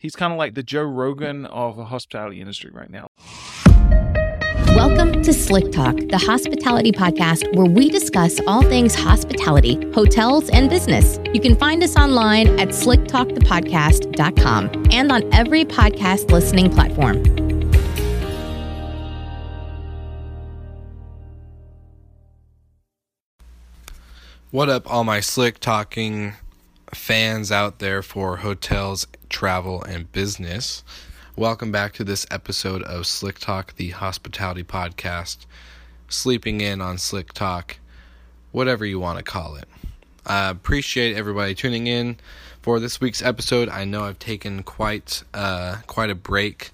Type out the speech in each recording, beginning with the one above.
He's kind of like the Joe Rogan of the hospitality industry right now. Welcome to Slick Talk, the hospitality podcast where we discuss all things hospitality, hotels, and business. You can find us online at slicktalkthepodcast.com and on every podcast listening platform. What up, all my slick talking fans out there for hotels, travel, and business? Welcome back to this episode of Slick Talk, the hospitality podcast. Sleeping in on Slick Talk, whatever you want to call it. I appreciate everybody tuning in for this week's episode. I know I've taken quite uh, quite a break.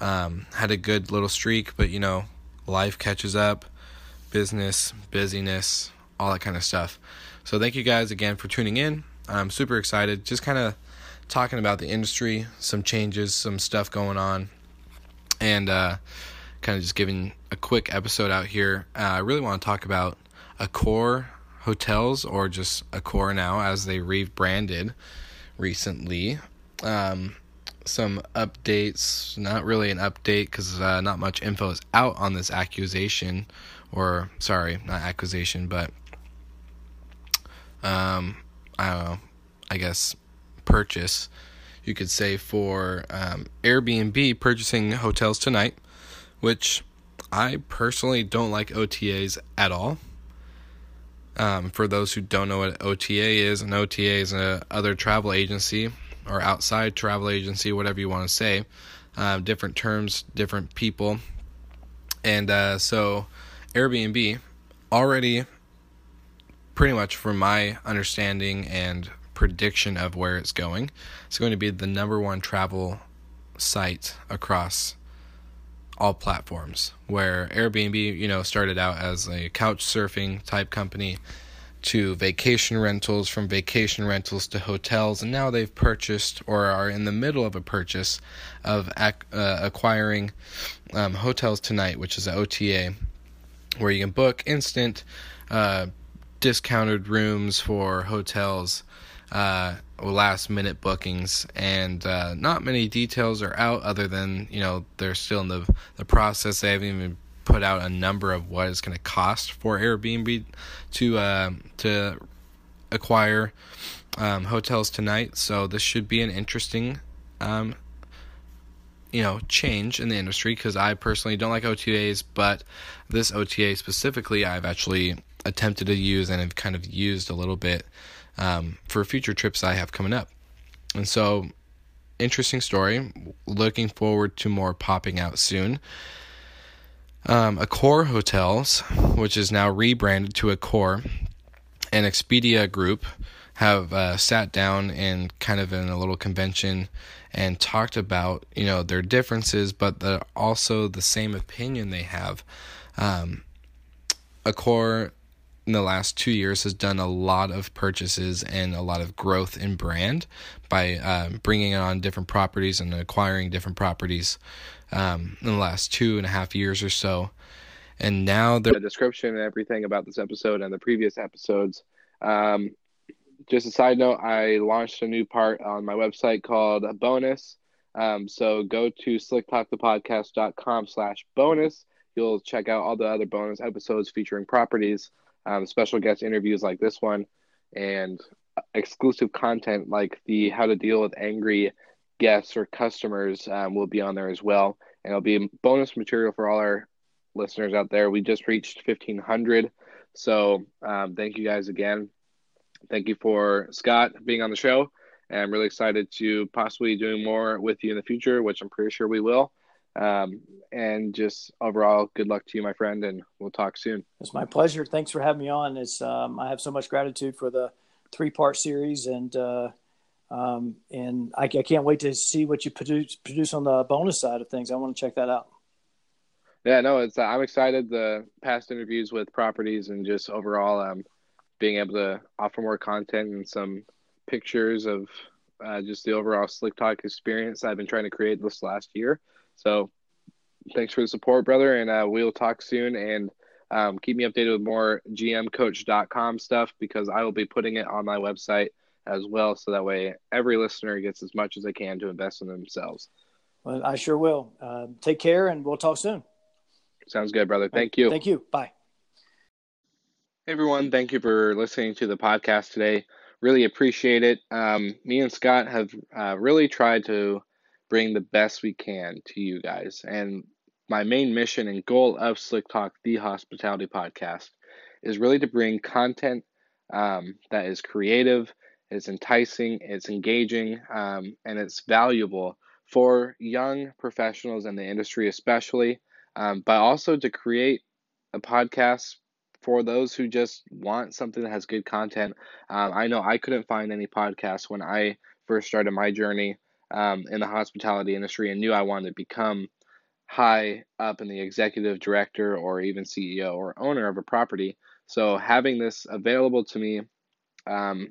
Um, had a good little streak, but you know, life catches up, business, busyness, all that kind of stuff. So thank you guys again for tuning in. I'm super excited. Just kind of talking about the industry, some changes, some stuff going on, and uh, kind of just giving a quick episode out here. Uh, I really want to talk about Accor hotels or just Accor now as they rebranded recently. Um, some updates, not really an update because uh, not much info is out on this accusation, or sorry, not accusation, but um, I I guess purchase, you could say, for um, Airbnb purchasing hotels tonight, which I personally don't like OTAs at all. Um, for those who don't know what OTA is, an OTA is a other travel agency or outside travel agency, whatever you want to say. Uh, different terms, different people, and uh, so Airbnb already, pretty much from my understanding and prediction of where it's going. It's going to be the number one travel site across all platforms. Where Airbnb, you know, started out as a couch surfing type company to vacation rentals, from vacation rentals to hotels, and now they've purchased or are in the middle of a purchase of uh, acquiring um, Hotels Tonight, which is an OTA where you can book instant uh, discounted rooms for hotels uh, last minute bookings, and uh, not many details are out other than you know they're still in the the process. They haven't even put out a number of what it's going to cost for Airbnb to uh, to acquire um, hotels tonight. So this should be an interesting. Um, you know, change in the industry because I personally don't like OTAs, but this OTA specifically, I've actually attempted to use and have kind of used a little bit um, for future trips I have coming up. And so, interesting story. Looking forward to more popping out soon. Um, Accor Hotels, which is now rebranded to Accor, and Expedia Group have uh, sat down and kind of in a little convention and talked about you know their differences, but the, also the same opinion they have. Um, Accor in the last two years has done a lot of purchases and a lot of growth in brand by uh, bringing on different properties and acquiring different properties um, in the last two and a half years or so. And now the description and everything about this episode and the previous episodes. Um, just a side note, I launched a new part on my website called Bonus. Um, so go to slicktalkthepodcast.com slash bonus. You'll check out all the other bonus episodes featuring properties um, special guest interviews like this one, and exclusive content like the how to deal with angry guests or customers um, will be on there as well. And it'll be bonus material for all our listeners out there. We just reached 1,500. So um, thank you guys again. Thank you for Scott being on the show. And I'm really excited to possibly doing more with you in the future, which I'm pretty sure we will. Um, and just overall, good luck to you, my friend, and we'll talk soon. It's my pleasure. Thanks for having me on. It's um, I have so much gratitude for the three part series, and uh, um, and I, I, can't wait to see what you produce produce on the bonus side of things. I want to check that out. Yeah, no, it's I'm excited. The past interviews with properties and just overall, um, being able to offer more content and some pictures of uh, just the overall Slick Talk experience I've been trying to create this last year. So thanks for the support, brother, and uh, we'll talk soon. And um, keep me updated with more gmcoach.com stuff because I will be putting it on my website as well, so that way every listener gets as much as they can to invest in themselves. Well, I sure will. Uh, take care, and we'll talk soon. Sounds good, brother. Thank you. Thank you. Bye. Hey, everyone. Thank you for listening to the podcast today. Really appreciate it. Um, me and Scott have uh, really tried to bring the best we can to you guys. And my main mission and goal of Slick Talk, the hospitality podcast, is really to bring content um, that is creative, it's enticing, it's engaging, um, and it's valuable for young professionals in the industry, especially, um, but also to create a podcast for those who just want something that has good content. Um, I know I couldn't find any podcasts when I first started my journey um, in the hospitality industry and knew I wanted to become high up in the executive director or even CEO or owner of a property. So having this available to me um,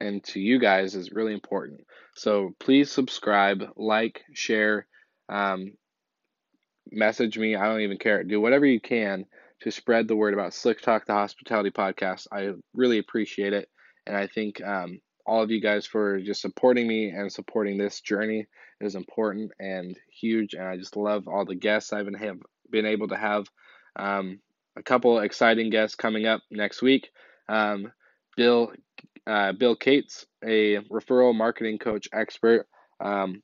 and to you guys is really important. So please subscribe, like, share, um, message me. I don't even care. Do whatever you can to spread the word about Slick Talk, the hospitality podcast. I really appreciate it. And I think um, all of you guys for just supporting me and supporting this journey is important and huge. And I just love all the guests I've been, have been able to have. Um, a couple exciting guests coming up next week. Um, Bill uh, Bill Cates, a referral marketing coach expert, um,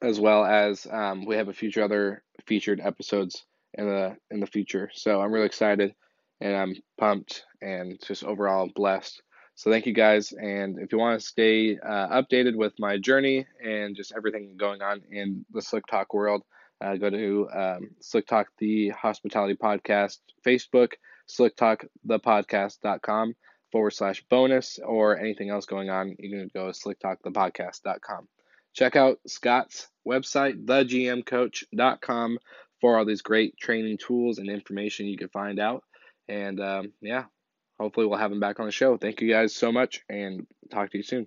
as well as um, we have a few other featured episodes in the in the future. So I'm really excited and I'm pumped and just overall blessed. So thank you guys, and if you want to stay uh, updated with my journey and just everything going on in the Slick Talk world, uh, go to um, Slick Talk the Hospitality Podcast Facebook, Slick Talk the Podcast.com forward slash bonus or anything else going on. You can go to slicktalkthepodcast.com. Check out Scott's website, thegmcoach.com, for all these great training tools and information you can find out. And um, yeah, hopefully we'll have him back on the show. Thank you guys so much and talk to you soon.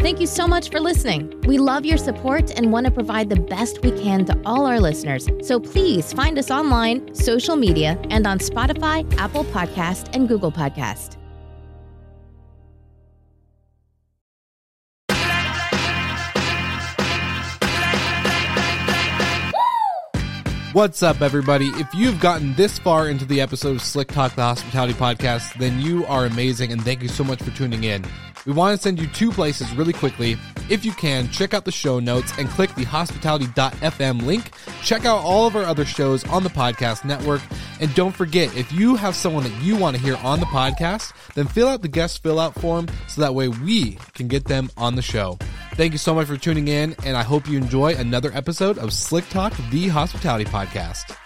Thank you so much for listening. We love your support and want to provide the best we can to all our listeners. So please find us online, social media, and on Spotify, Apple Podcast, and Google Podcast. What's up, everybody? If you've gotten this far into the episode of Slick Talk, the Hospitality Podcast, then you are amazing and thank you so much for tuning in. We want to send you two places really quickly. If you can, check out the show notes and click the hospitality.fm link. Check out all of our other shows on the podcast network. And don't forget, if you have someone that you want to hear on the podcast, then fill out the guest fill out form so that way we can get them on the show. Thank you so much for tuning in, and I hope you enjoy another episode of Slick Talk, the hospitality podcast.